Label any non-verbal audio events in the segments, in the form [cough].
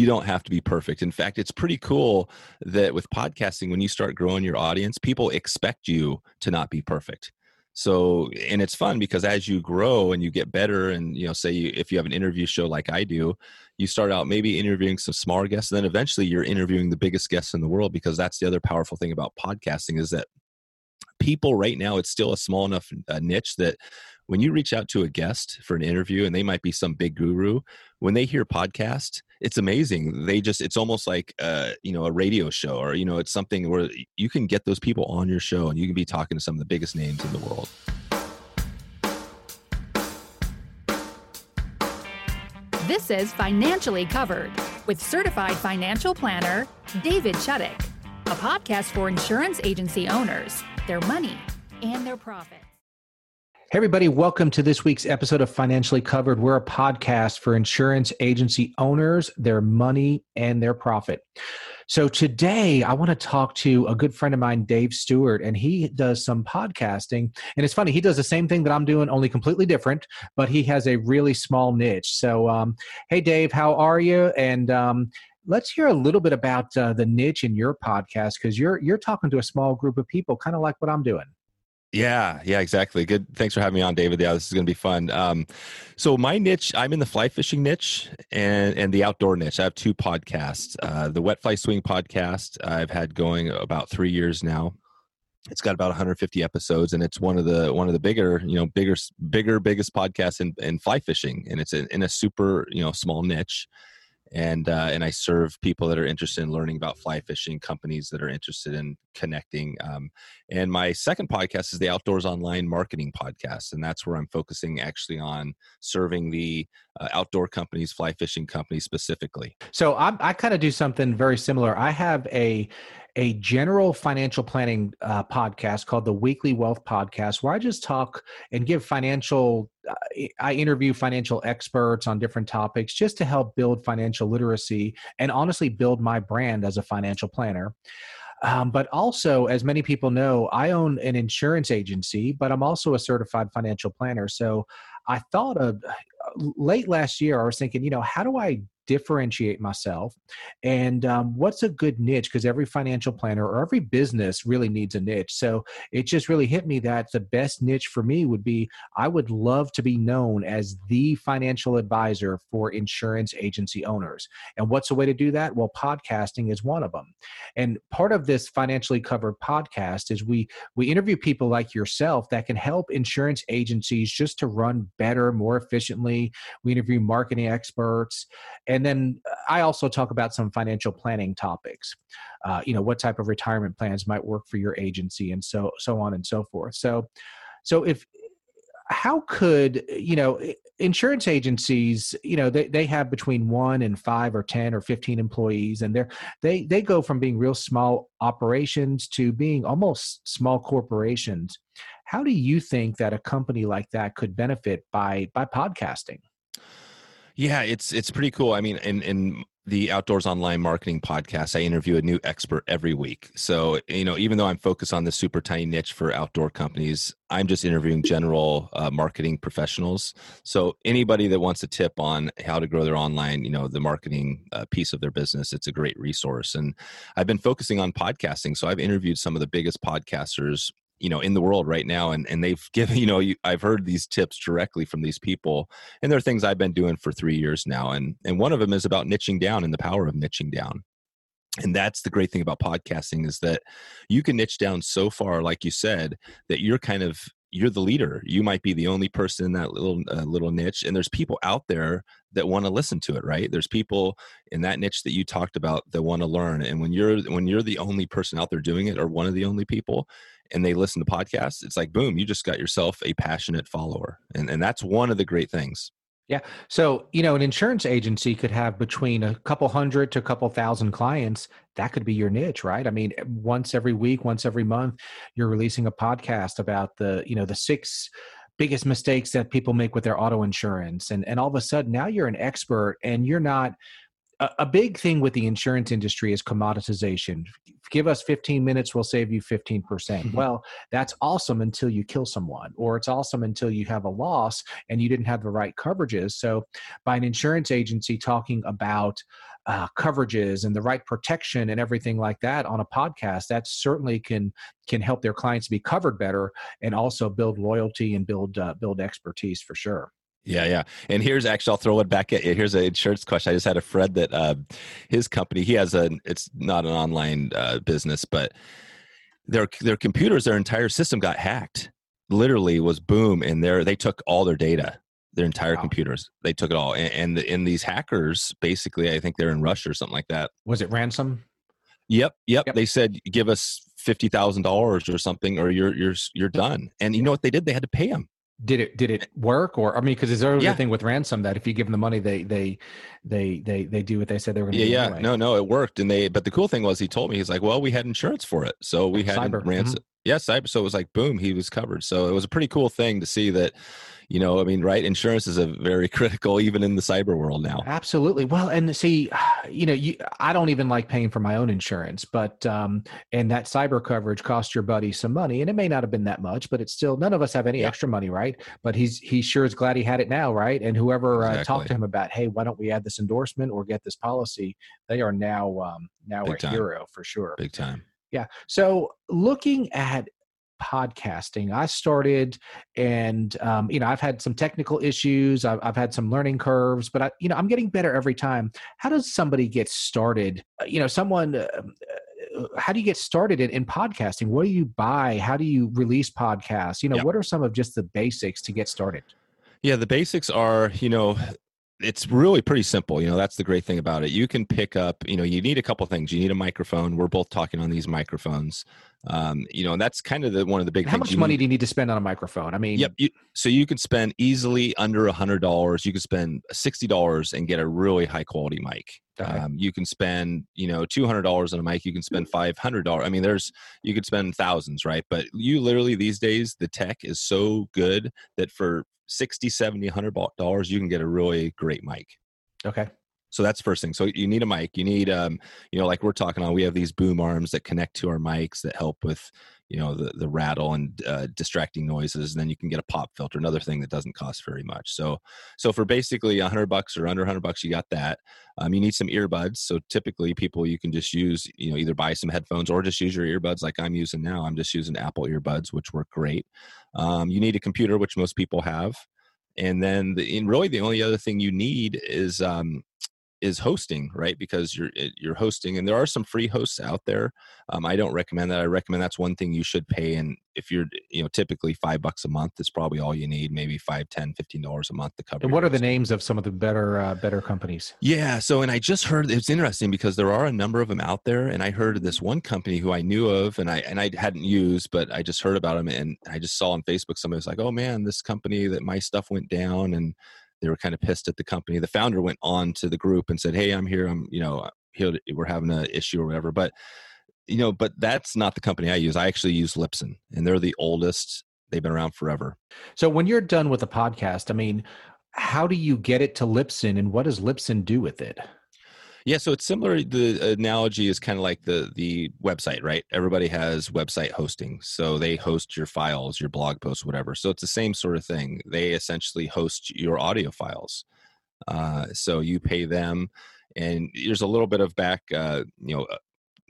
you don't have to be perfect. In fact, it's pretty cool that with podcasting, when you start growing your audience, people expect you to not be perfect. So, and it's fun because as you grow and you get better, and you know, say you, if you have an interview show like I do, you start out maybe interviewing some smaller guests, and then eventually you're interviewing the biggest guests in the world because that's the other powerful thing about podcasting is that people right now it's still a small enough uh, niche that when you reach out to a guest for an interview and they might be some big guru when they hear podcast it's amazing. They just it's almost like uh, you know a radio show or you know it's something where you can get those people on your show and you can be talking to some of the biggest names in the world. This is financially covered with certified financial planner david chuddick a podcast for insurance agency owners their money and their profits Hey, everybody, welcome to this week's episode of Financially Covered. We're a podcast for insurance agency owners, their money, and their profit. So, today I want to talk to a good friend of mine, Dave Stewart, and he does some podcasting. And it's funny, he does the same thing that I'm doing, only completely different, but he has a really small niche. So, um, hey, Dave, how are you? And um, let's hear a little bit about uh, the niche in your podcast because you're you're talking to a small group of people, kind of like what I'm doing. Yeah, yeah, exactly. Good. Thanks for having me on, David. Yeah, this is going to be fun. Um, so my niche, I'm in the fly fishing niche and and the outdoor niche. I have two podcasts. Uh, the Wet Fly Swing podcast I've had going about three years now. It's got about 150 episodes, and it's one of the one of the bigger, you know, bigger, bigger, biggest podcasts in, in fly fishing, and it's in, in a super, you know, small niche and uh, and I serve people that are interested in learning about fly fishing, companies that are interested in connecting. Um, and my second podcast is the Outdoors Online Marketing Podcast, and that's where I'm focusing actually on serving the uh, outdoor companies, fly fishing companies specifically. So I, I kind of do something very similar. I have a a general financial planning uh, podcast called the Weekly Wealth Podcast, where I just talk and give financial. Uh, I interview financial experts on different topics just to help build financial literacy and honestly build my brand as a financial planner. Um, but also, as many people know, I own an insurance agency, but I'm also a certified financial planner. So I thought of uh, late last year, I was thinking, you know, how do I differentiate myself. And um, what's a good niche? Because every financial planner or every business really needs a niche. So it just really hit me that the best niche for me would be i would love to be known as the financial advisor for insurance agency owners. And what's a way to do that? Well podcasting is one of them and part of this financially covered podcast is we we interview people like yourself that can help insurance agencies just to run better more efficiently. We interview marketing experts. And then uh, I also talk about some financial planning topics. Uh, you know, what type of retirement plans might work for your agency, and so so on and so forth. So, so if how could you know insurance agencies you know they, they have between one and five or ten or 15 employees and they're they they go from being real small operations to being almost small corporations how do you think that a company like that could benefit by by podcasting yeah, it's it's pretty cool. I mean, in in the Outdoors Online Marketing podcast, I interview a new expert every week. So, you know, even though I'm focused on the super tiny niche for outdoor companies, I'm just interviewing general uh, marketing professionals. So, anybody that wants a tip on how to grow their online, you know, the marketing uh, piece of their business, it's a great resource. And I've been focusing on podcasting. So, I've interviewed some of the biggest podcasters you know in the world right now and and they've [laughs] given you know i've heard these tips directly from these people and they're things i've been doing for three years now and and one of them is about niching down and the power of niching down. And that's the great thing about podcasting is that you can niche down so far like you said that you're kind of you're the leader. You might be the only person in that little uh, little niche and there's people out there that want to listen to it right? There's people in that niche that you talked about that want to learn and when you're when you're the only person out there doing it or one of the only people and they listen to podcasts it's like boom you just got yourself a passionate follower and and that's one of the great things yeah. So, you know, an insurance agency could have between a couple hundred to a couple thousand clients. That could be your niche, right? I mean, once every week, once every month, you're releasing a podcast about the, you know, the six biggest mistakes that people make with their auto insurance. And and all of a sudden now you're an expert and you're not a, a big thing with the insurance industry is commoditization. Give us 15 minutes, we'll save you 15%. percent Mhm. Well, that's awesome until you kill someone, or it's awesome until you have a loss and you didn't have the right coverages. So, by an insurance agency talking about uh, coverages and the right protection and everything like that on a podcast, that certainly can can help their clients be covered better and also build loyalty and build uh, build expertise for sure. Yeah, yeah. And here's actually, I'll throw it back at you. Here's an insurance question. I just had a friend that uh, his company, he has a, it's not an online uh, business, but their their computers, their entire system got hacked. Literally was boom, and there they took all their data, their entire Wow. computers. They took it all, and and, the, and these hackers, basically, I think they're in Russia or something like that. Was it ransom? Yep, yep. Yep. They said give us fifty thousand dollars or something, or you're you're you're done. And you know what they did? They had to pay them. Did it did it work or I mean because there's always Yeah. a thing with ransom that if you give them the money they they they they they do what they said they were going Yeah, to do yeah. anyway. No, no, it worked. And they, but the cool thing was, he told me he's like, well, we had insurance for it, so we had Cyber, mm-hmm. ransom. Yeah, cyber. So it was like, boom, he was covered. So it was a pretty cool thing to see that, you know, I mean, right? Insurance is a very [laughs] critical, even in the cyber world now. Absolutely. Well, and see, [sighs] you know, you, I don't even like paying for my own insurance, but um, and that cyber coverage cost your buddy some money, and it may not have been that much, but it's still none of us have any Yeah. extra money, right? But he's he sure is glad he had it now, right? And whoever uh, talked to him about, hey, why don't we add this endorsement or get this policy? They are now um, now Big a time. hero for sure. Big time. Yeah. So looking at podcasting, I started and, um, you know, I've had some technical issues. I've, I've had some learning curves, but I, you know, I'm getting better every time. How does somebody get started? Uh, You know, someone, uh, uh, how do you get started in, in podcasting? What do you buy? How do you release podcasts? You know, Yeah. what are some of just the basics to get started? Yeah, the basics are, you know, it's really pretty simple. You know, that's the great thing about it. You can pick up, you know, you need a couple things. You need a microphone. We're both talking on these microphones. Um, you know, and that's kind of the one of the big How much money need- do you need to spend on a microphone? I mean, Yep. You, so you can spend easily under a hundred dollars. You can spend sixty dollars and get a really high quality mic. Okay. Um, you can spend, you know, two hundred dollars on a mic. You can spend five hundred dollars. I mean, there's you could spend thousands, right? But you literally these days, the tech is so good that for 60 70 100 dollars you can get a really great mic okay. So that's first thing. So you need a mic. You need um you know like we're talking on we have these boom arms that connect to our mics that help with you know the the rattle and uh, distracting noises. And then you can get a pop filter another thing that doesn't cost very much. So so for basically a hundred bucks or under a hundred bucks you got that. Um, you need some earbuds. So typically people you can just use you know either buy some headphones or just use your earbuds like i'm using now. I'm just using apple earbuds which work great. Um, you need a computer which most people have. And then the, and really the only other thing you need is um, is hosting right because you're you're hosting and there are some free hosts out there um, i don't recommend that i recommend that's one thing you should pay and if you're you know typically five bucks a month is probably all you need maybe five ten fifteen dollars a month to cover And what are the names of some of the better uh, better companies? Yeah. So, and I just heard it's interesting because there are a number of them out there, and I heard of this one company who I knew of, and I and I hadn't used, but I just heard about them, and I just saw on Facebook somebody was like, "Oh man, this company that my stuff went down," and they were kind of pissed at the company. The founder went on to the group and said, "Hey, I'm here. I'm you know here. We're having an issue or whatever." But you know, but that's not the company I use. I actually use Libsyn, and they're the oldest. They've been around forever. So when you're done with a podcast, I mean, how do you get it to Libsyn and what does Libsyn do with it? Yeah, so it's similar. The analogy is kind of like the the website, right? Everybody has website hosting, so they host your files, your blog posts, whatever. So it's the same sort of thing. They essentially host your audio files. Uh, so you pay them, and there's a little bit of back, uh, you know, uh,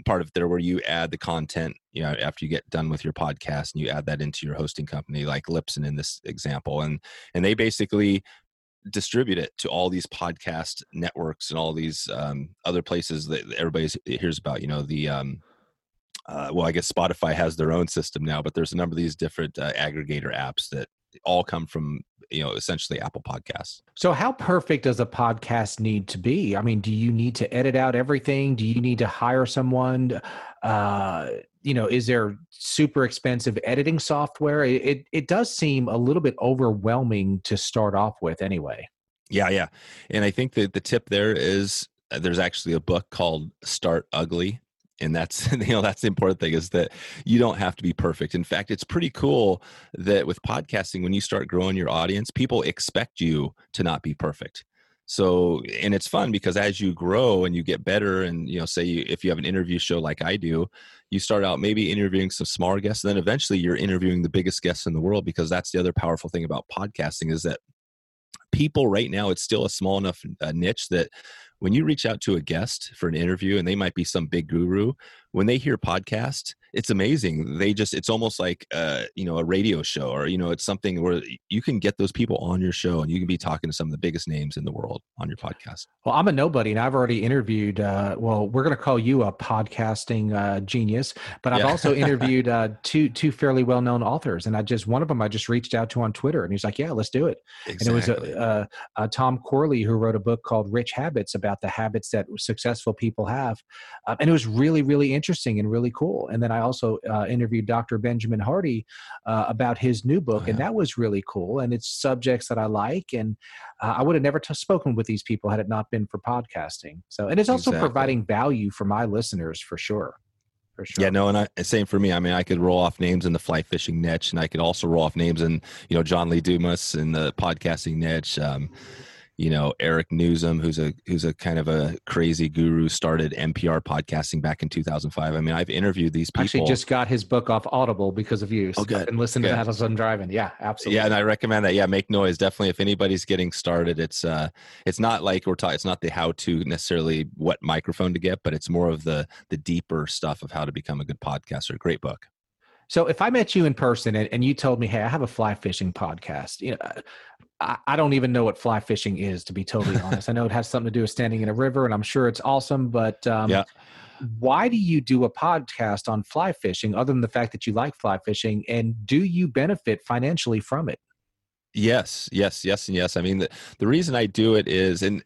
part of there where you add the content. You know, after you get done with your podcast, and you add that into your hosting company, like Libsyn in this example, and and they basically distribute it to all these podcast networks and all these um, other places that everybody hears about. You know, the um, uh, well, I guess Spotify has their own system now, but there's a number of these different uh, aggregator apps that all come from you know essentially Apple Podcasts. So how perfect does a podcast need to be? I mean, do you need to edit out everything? Do you need to hire someone? Uh, you know, is there super expensive editing software? It, it it does seem a little bit overwhelming to start off with anyway. Yeah, yeah, and I think that the tip there is uh, there's actually a book called Start Ugly. And that's [laughs] you know that's the important thing is that you don't have to be perfect. In fact, it's pretty cool that with podcasting, when you start growing your audience, people expect you to not be perfect. So and it's fun because as you grow and you get better and you know say you, if you have an interview show like i do you start out maybe interviewing some smaller guests and then eventually you're interviewing the biggest guests in the world because that's the other powerful thing about podcasting is that people right now it's still a small enough uh, niche that when you reach out to a guest for an interview and they might be some big guru when they hear podcasts it's amazing they just it's almost like uh you know a radio show or you know it's something where you can get those people on your show and you can be talking to some of the biggest names in the world on your podcast well i'm a nobody and i've already interviewed uh well we're going to call you a podcasting uh genius but i've yeah. also [laughs] interviewed uh two two fairly well-known authors and i just one of them i just reached out to on twitter and he's like yeah let's do it exactly. and it was uh, uh, tom corley who wrote a book called rich habits about the habits that successful people have uh, and it was really really interesting and really cool and then i also uh, interviewed Dr. Benjamin Hardy uh, about his new book, oh, yeah. and that was really cool. And it's subjects that I like, and uh, I would have never t- spoken with these people had it not been for podcasting. So, and it's also exactly. providing value for my listeners for sure. For sure. Yeah, no, and I, same for me. I mean, I could roll off names in the fly fishing niche, and I could also roll off names in you know John Lee Dumas in the podcasting niche. Um, you know Eric Nuzum, who's a who's a kind of a crazy guru, started NPR podcasting back in 2005. I mean, I've interviewed these people. Actually, just got his book off Audible because of you. So oh, good. And listen good. to that as I'm driving. Yeah, absolutely. Yeah, and I recommend that. Yeah, make noise. Definitely, if anybody's getting started, it's uh, it's not like we're talking. It's not the how to necessarily what microphone to get, but it's more of the the deeper stuff of how to become a good podcaster. Great book. So if I met you in person and, and you told me, "Hey, I have a fly fishing podcast," you know, I, I don't even know what fly fishing is, to be totally [laughs] honest. I know it has something to do with standing in a river, and I'm sure it's awesome. But um, yeah. why do you do a podcast on fly fishing, other than the fact that you like fly fishing, and do you benefit financially from it? Yes, yes, yes, and yes. I mean, the, the reason I do it is, and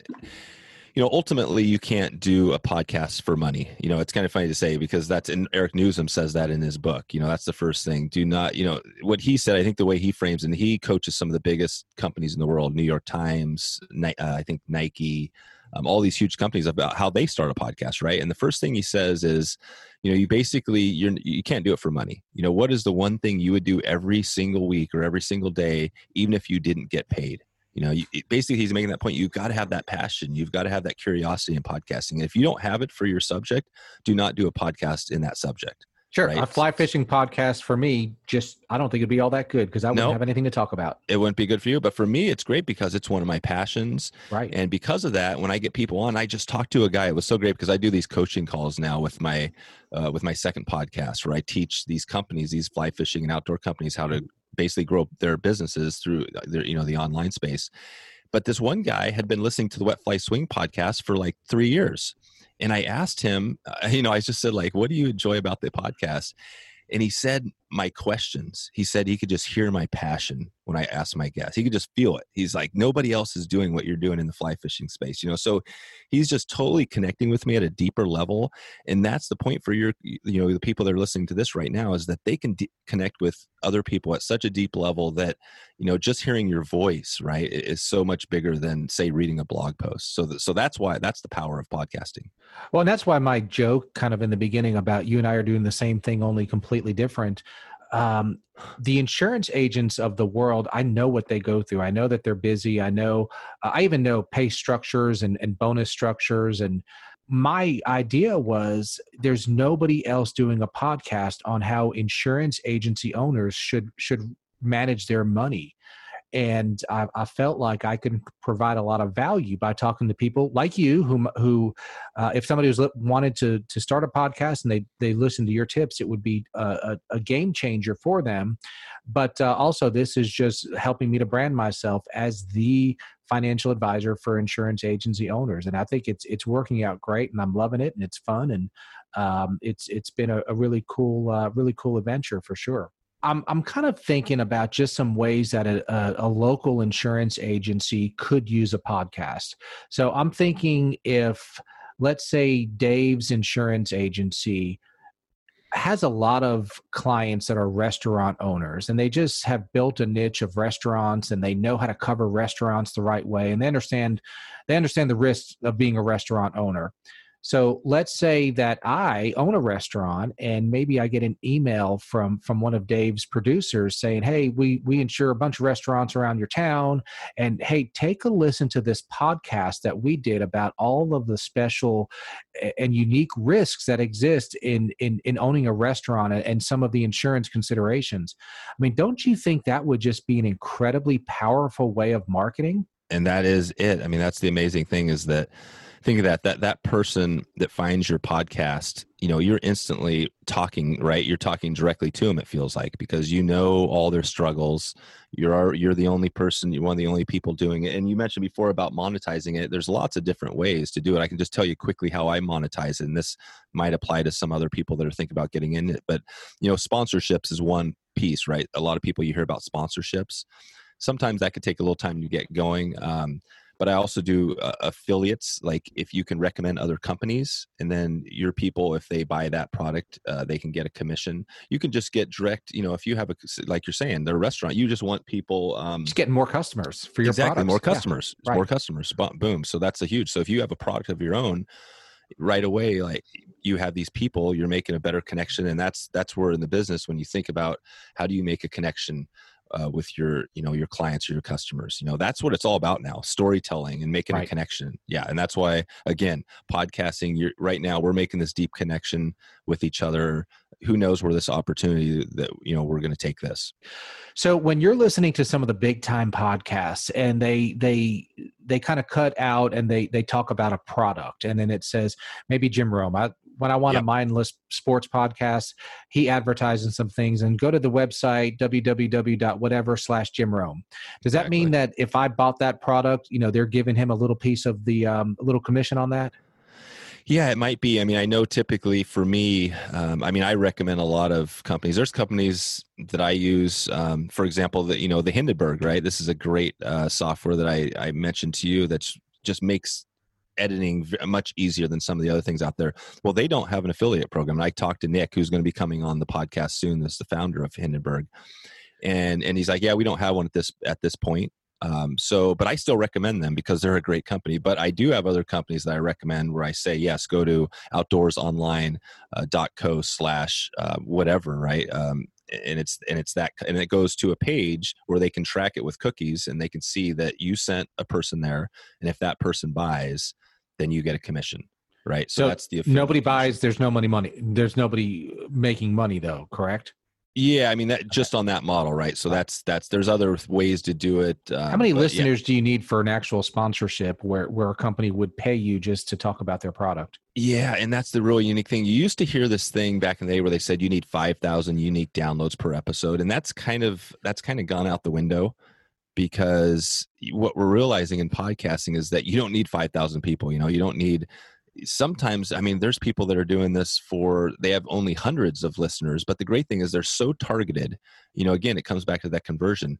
you know, ultimately you can't do a podcast for money. You know, it's kind of funny to say because that's in Eric Nuzum says that in his book. You know, that's the first thing. Do not, you know, what he said. I think the way he frames and he coaches some of the biggest companies in the world: New York Times, uh, I think Nike, um, all these huge companies about how they start a podcast, right? And the first thing he says is, you know, you basically you're you can't do it for money. You know, what is the one thing you would do every single week or every single day, even if you didn't get paid? You know you, basically he's making that point you've got to have that passion you've got to have that curiosity in podcasting if you don't have it for your subject do not do a podcast in that subject Sure. Right? A fly fishing podcast for me, just I don't think it'd be all that good because I wouldn't have anything to talk about. It wouldn't be good for you, but for me, it's great because it's one of my passions. Right. And because of that, when I get people on, I just talk to a guy. It was so great because I do these coaching calls now with my uh, with my second podcast where I teach these companies, these fly fishing and outdoor companies, how to basically grow their businesses through their you know the online space. But this one guy had been listening to the wet fly swing podcast for like three years. And i asked him uh, [laughs] you know i just said like what do you enjoy about the podcast? And he said my questions. He said he could just hear my passion when i asked my guests he could just feel it. He's like nobody else is doing what you're doing in the fly fishing space you know so he's just totally connecting with me at a deeper level and that's the point for your you know the people that are listening to this right now is that they can connect with other people at such a deep level that you know just hearing your voice right is so much bigger than say reading a blog post. So th- so that's why that's the power of podcasting. Well and that's why my joke kind of in the beginning about you and i are doing the same thing only completely different um, the insurance agents of the world, I know what they go through. I know that they're busy. I know, uh, I even know pay structures and, and bonus structures. And my idea was there's nobody else doing a podcast on how insurance agency owners should should manage their money and I, I, felt like I could provide a lot of value by talking to people like you, who who, uh, if somebody was wanted to to start a podcast and they they listen to your tips, it would be a, a, a game changer for them. But uh, also, this is just helping me to brand myself as the financial advisor for insurance agency owners, and I think it's it's working out great, and I'm loving it, and it's fun, and um, it's it's been a, a really cool uh, really cool adventure for sure. I'm I'm kind of thinking about just some ways that a, a, a, local insurance agency could use a podcast. So I'm thinking if, let's say, Dave's insurance agency has a lot of clients that are restaurant owners and they just have built a niche of restaurants and they know how to cover restaurants the right way and they understand they understand the risks of being a restaurant owner So let's say that I own a restaurant and maybe I get an email from from one of Dave's producers saying, "Hey, we we insure a bunch of restaurants around your town and hey, take a listen to this podcast that we did about all of the special and unique risks that exist in in in owning a restaurant and some of the insurance considerations." I mean, don't you think that would just be an incredibly powerful way of marketing? And that is it. I mean, that's the amazing thing is that think of that that that person that finds your podcast you know you're instantly talking right? You're talking directly to them it feels like because you know all their struggles. You're you're the only person you're one of the only people doing it. And you mentioned before about monetizing it. There's lots of different ways to do it. I can just tell you quickly how i monetize it and this might apply to some other people that are thinking about getting in it. But you know sponsorships is one piece right? A lot of people you hear about sponsorships sometimes that could take a little time to get going um, but I also do uh, affiliates. Like if you can recommend other companies, and then your people, if they buy that product, uh, they can get a commission. You can just get direct. You know, if you have a like you're saying, they're a restaurant. You just want people um, just getting more customers for your exactly products. more customers, yeah. right. more customers. Boom. So that's a huge. So if you have a product of your own right away like you have these people you're making a better connection and that's that's where in the business when you think about how do you make a connection uh, with your you know your clients or your customers you know that's what it's all about now storytelling and making right. a connection. Yeah and that's why again podcasting you're right now we're making this deep connection with each other. Who knows where this opportunity that you know we're going to take this. So when you're listening to some of the big time podcasts and they they they kind of cut out and they they talk about a product and then it says maybe jim rome I, when I want yep. a mindless sports podcast, he advertises some things and go to the website www.whatever slash Jim Rome. Does that exactly. mean that if I bought that product, you know, they're giving him a little piece of the um, little commission on that? Yeah, it might be. I mean, I know typically for me, um, I mean, I recommend a lot of companies. There's companies that I use, um, for example, that you know, the Hindenburg, right? This is a great uh, software that I, I mentioned to you that just makes editing much easier than some of the other things out there. Well, they don't have an affiliate program. And I talked to Nick, who's going to be coming on the podcast soon. This is the founder of Hindenburg, and and he's like, yeah, we don't have one at this at this point. Um, so, but I still recommend them because they're a great company. But I do have other companies that I recommend where I say, yes, go to outdoorsonline.co uh, slash uh, whatever, right? Um, and it's and it's that and it goes to a page where they can track it with cookies and they can see that you sent a person there and if that person buys then you get a commission right so, so that's the nobody buys there's no money money there's nobody making money though correct yeah, I mean that just on that model, right? So that's that's there's other ways to do it. Uh, How many listeners yeah. do you need for an actual sponsorship where where a company would pay you just to talk about their product? Yeah, and that's the really unique thing. You used to hear this thing back in the day where they said you need five thousand unique downloads per episode, and that's kind of that's kind of gone out the window because what we're realizing in podcasting is that you don't need 5000 people you know you don't need sometimes i mean there's people that are doing this for they have only hundreds of listeners but the great thing is they're so targeted you know again it comes back to that conversion.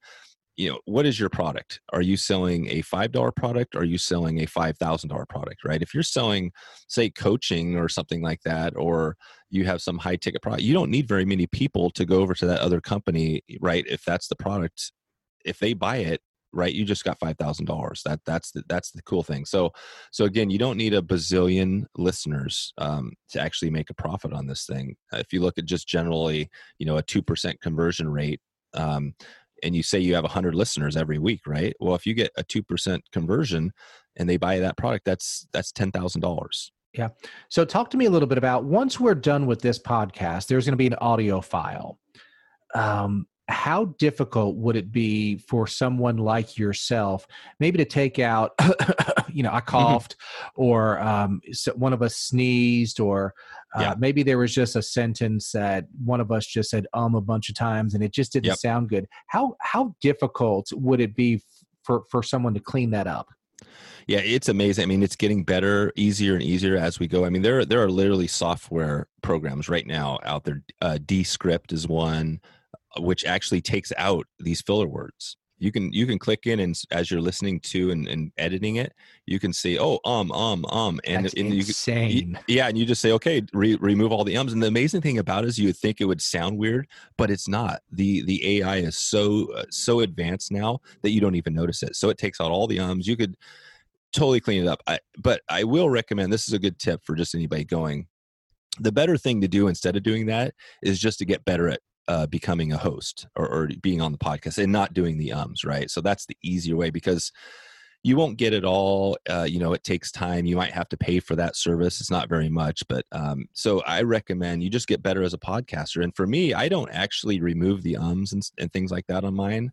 You know what is your product? Are you selling a five dollar product? Are you selling a five thousand dollar product right? If you're selling say coaching or something like that or you have some high ticket product you don't need very many people to go over to that other company right if that's the product if they buy it right you just got $5000 that that's the, that's the cool thing. So so again you don't need a bazillion listeners um, to actually make a profit on this thing. Uh, if you look at just generally you know a 2% conversion rate um, and you say you have 100 listeners every week right? Well if you get a 2% conversion and they buy that product that's that's $10000 yeah. So talk to me a little bit about once we're done with this podcast there's going to be an audio file. Um, how difficult would it be for someone like yourself maybe to take out [coughs] you know i mm-hmm. coughed mm-hmm. or um, one of us sneezed or uh, yeah. maybe there was just a sentence that one of us just said um a bunch of times and it just didn't yep. sound good how how difficult would it be for for someone to clean that up yeah it's amazing i mean it's getting better easier and easier as we go i mean there are, there are literally software programs right now out there uh, descript is one which actually takes out these filler words you can you can click in and as you're listening to and, and editing it you can see oh um um um and, That's and insane. you yeah and you just say okay re- remove all the ums and the amazing thing about it is you would think it would sound weird but it's not the the ai is so uh, so advanced now that you don't even notice it so it takes out all the ums you could totally clean it up. I, but I will recommend this is a good tip for just anybody going. The better thing to do instead of doing that is just to get better at uh, becoming a host or, or being on the podcast and not doing the ums, right? So that's the easier way because you won't get it all. Uh, you know, it takes time. You might have to pay for that service. It's not very much, but um, so I recommend you just get better as a podcaster. And for me, I don't actually remove the ums and, and things like that on mine.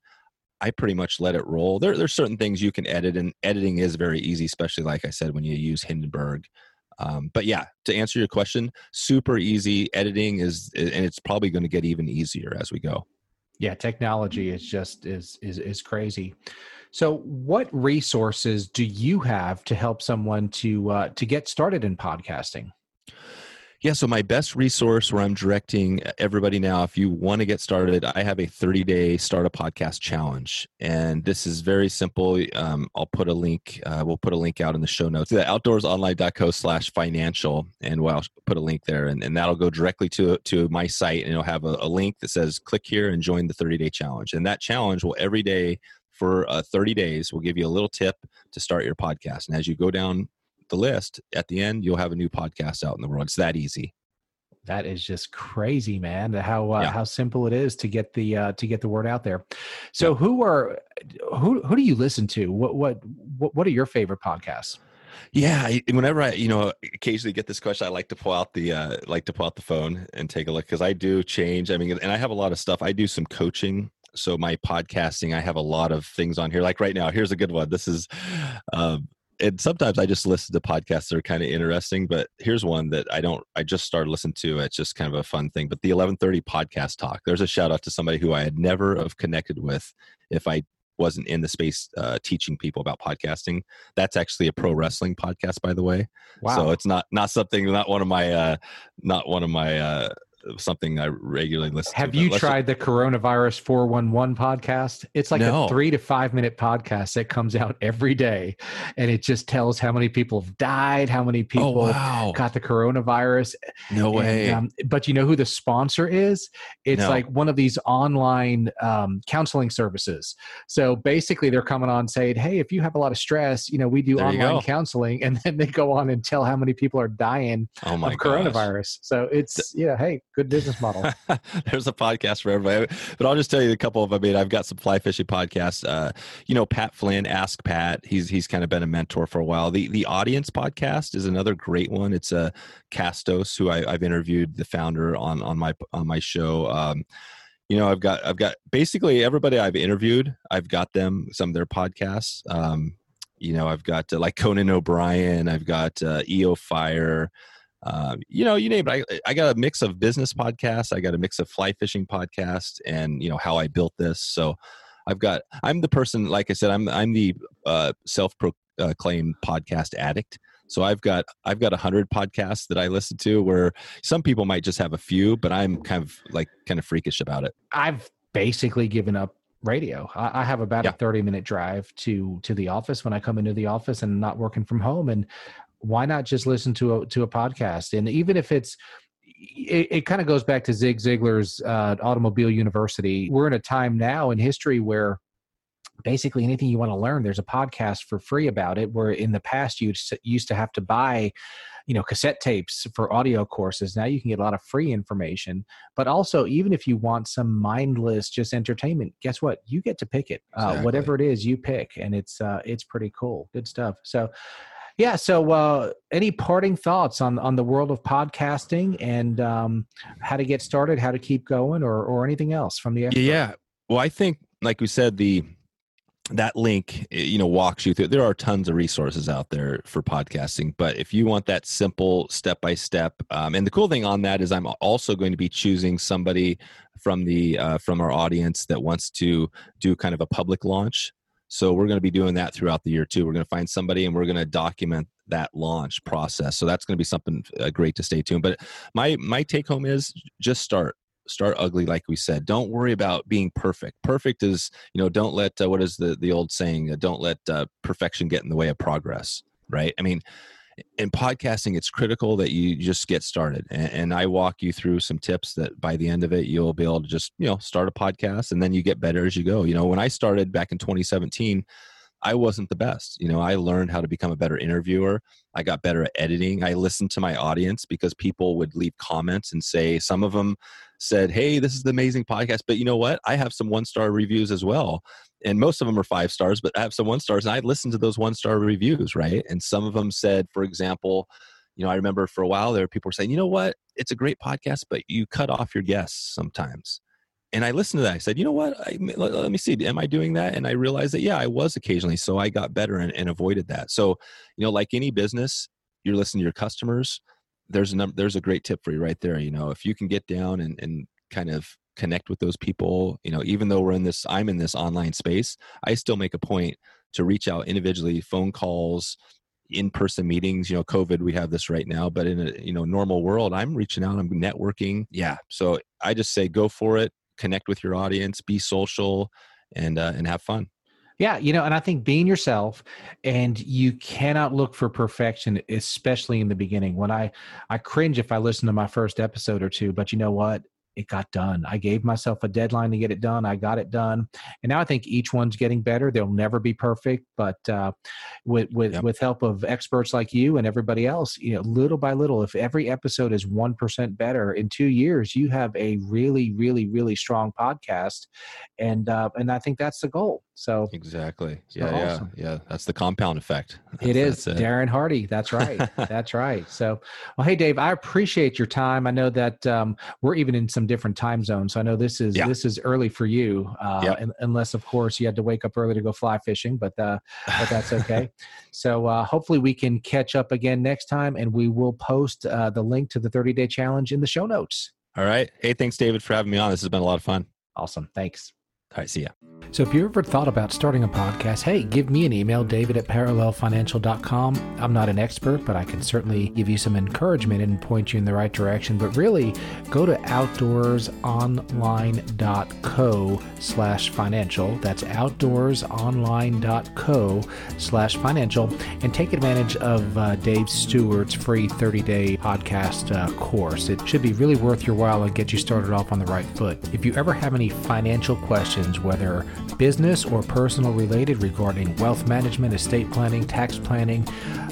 I pretty much let it roll. There, there's certain things you can edit, and editing is very easy, especially like I said when you use Hindenburg. Um, but yeah, to answer your question, super easy. Editing is, and it's probably going to get even easier as we go. Yeah, technology is just is is is crazy. So, what resources do you have to help someone to uh, to get started in podcasting? Yeah, so my best resource where I'm directing everybody now, if you want to get started, I have a 30 day start a podcast challenge. And this is very simple. Um, I'll put a link, uh, we'll put a link out in the show notes, outdoorsonline.co slash financial. And we'll put a link there, and, and that'll go directly to, to my site. And it'll have a, a link that says click here and join the 30 day challenge. And that challenge will every day for uh, 30 days, we'll give you a little tip to start your podcast. And as you go down the list at the end you'll have a new podcast out in the world it's that easy that is just crazy man how uh, yeah. how simple it is to get the uh, to get the word out there so yeah. who are who who do you listen to what what what are your favorite podcasts yeah, whenever I, you know, occasionally get this question, I like to pull out the, uh, like to pull out the phone and take a look because I do change. I mean, and I have a lot of stuff. I do some coaching, so my podcasting, I have a lot of things on here. Like right now, here's a good one. This is, um, and sometimes I just listen to podcasts that are kind of interesting. But here's one that I don't. I just started listening to. It's just kind of a fun thing. But the 11:30 podcast talk. There's a shout out to somebody who I had never have connected with if I wasn't in the space uh, teaching people about podcasting. That's actually a pro wrestling podcast, by the way. Wow. So it's not not something. Not one of my. Uh, not one of my. Uh, something I regularly listen Have to. Have you tried the coronavirus 411 podcast? It's like no. a three to five minute podcast that comes out every day. And it just tells how many people have died, how many oh, people oh, wow. got the coronavirus. No way. Um, but you know who the sponsor is? It's no. like one of these online um, counseling services. So basically, they're coming on saying, hey, if you have a lot of stress, you know, we do there online counseling. [laughs] And then they go on and tell how many people are dying oh of coronavirus. So it's, yeah, hey, good business model. [laughs] There's a podcast for everybody, but I'll just tell you a couple of. I mean, I've got some fly fishing podcasts. Uh, you know, Pat Flynn, Ask Pat. He's he's kind of been a mentor for a while. The the Audience podcast is another great one. It's a uh, Castos, who I, have interviewed, the founder on on my on my show. Um, you know, I've got I've got basically everybody I've interviewed. I've got them some of their podcasts. Um, you know, I've got uh, like Conan O'Brien. I've got uh, EO Fire um, you know, you name it. I, I got a mix of business podcasts. I got a mix of fly fishing podcasts, and you know how I built this. So I've got. I'm the person. Like I said, I'm I'm the uh, self proclaimed podcast addict. So I've got I've got a hundred podcasts that I listen to. Where some people might just have a few, but I'm kind of like kind of freakish about it. I've basically given up radio. I, I have about yeah. a 30 minute drive to to the office when I come into the office and not working from home. And why not just listen to a to a podcast? And even if it's it, it kind of goes back to Zig Ziglar's uh, Automobile University. We're in a time now in history where basically anything you want to learn, there's a podcast for free about it. Where in the past you used to have to buy, you know, cassette tapes for audio courses. Now you can get a lot of free information. But also, even if you want some mindless just entertainment, guess what? You get to pick it. Uh, Whatever it is, you pick, and it's uh, it's pretty cool. Good stuff. So yeah. So, uh, any parting thoughts on on the world of podcasting and um, how to get started, how to keep going, or or anything else from the expert? Yeah. Well, I think, like we said, the that link you know walks you through there are tons of resources out there for podcasting but if you want that simple step by step and the cool thing on that is i'm also going to be choosing somebody from the uh, from our audience that wants to do kind of a public launch so we're going to be doing that throughout the year too. We're going to find somebody and we're going to document that launch process. So that's going to be something uh, great to stay tuned. But my my take home is just start start ugly like we said don't worry about being perfect perfect is you know don't let uh, what is the the old saying uh, don't let uh, perfection get in the way of progress right i mean in podcasting it's critical that you just get started and, and, i walk you through some tips that by the end of it you'll be able to just you know start a podcast and then you get better as you go you know when i started back in 2017 I wasn't the best. You know, I learned how to become a better interviewer. I got better at editing. I listened to my audience because people would leave comments and say, some of them said, Hey, this is the amazing podcast. But you know what? I have some one star reviews as well. And most of them are five stars, but I have some one stars. And I listened to those one star reviews, right? And some of them said, for example, you know, I remember for a while there, people were saying, you know what? It's a great podcast, but you cut off your guests sometimes and I listened to that. I said, you know what? I, let, let, me see. Am I doing that? And I realized that, yeah, I was occasionally. So I got better and, and avoided that. So, you know, like any business, you're listening to your customers. There's a number, there's a great tip for you right there. You know, if you can get down and, and kind of connect with those people, you know, even though we're in this, I'm in this online space, I still make a point to reach out individually, phone calls, in-person meetings you know covid we have this right now but in a you know normal world i'm reaching out i'm networking yeah so i just say go for it connect with your audience, be social, and uh, and have fun. Yeah, you know, and I think being yourself and you cannot look for perfection, especially in the beginning. When I I cringe if I listen to my first episode or two, but you know what? It got done. I gave myself a deadline to get it done. I got it done, and now I think each one's getting better. They'll never be perfect, but uh, with with yep. with help of experts like you and everybody else, you know, little by little, if every episode is one percent better in two years, you have a really, really, really strong podcast, and uh, and I think that's the goal. So exactly, so yeah, awesome. yeah, yeah. That's the compound effect. That's, it is it. Darren Hardy. That's [laughs] right. that's right. So, well, hey Dave, I appreciate your time. I know that um, we're even in some different time zones. So I know this is yeah. this is early for you, uh, yep. unless of course you had to wake up early to go fly fishing, but uh, but that's okay. [laughs] so uh, hopefully we can catch up again next time, and we will post uh, the link to the 30 day challenge in the show notes. All right. Hey, thanks, David, for having me on. This has been a lot of fun. Awesome. Thanks. All right, see ya. So if you ever thought about starting a podcast, hey, give me an email, david at parallelfinancial.com. I'm not an expert, but I can certainly give you some encouragement and point you in the right direction. But really, go to outdoorsonline.co slash financial. That's outdoorsonline.co slash financial and take advantage of uh, Dave Stewart's free 30-day podcast uh, course. It should be really worth your while and get you started off on the right foot. If you ever have any financial questions, questions, whether business or personal related, regarding wealth management, estate planning, tax planning,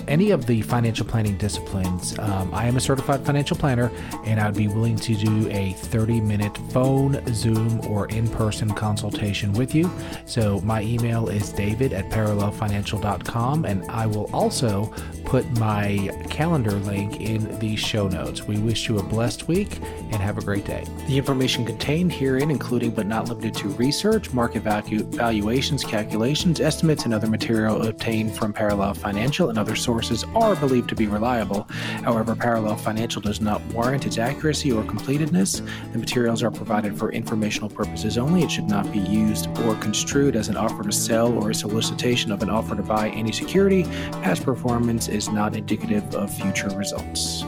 any of the financial planning disciplines. Um, I am a certified financial planner, and I'd be willing to do a 30 minute phone, Zoom, or in person consultation with you. So my email is david at parallelfinancial.com, and I will also put my calendar link in the show notes. We wish you a blessed week and have a great day. The information contained herein, including but not limited to research, market value, valuations, calculations, estimates, and other material obtained from Parallel Financial and other sources, are believed to be reliable. However, Parallel Financial does not warrant its accuracy or completeness. The materials are provided for informational purposes only. It should not be used or construed as an offer to sell or a solicitation of an offer to buy any security. Past performance is not indicative of future results.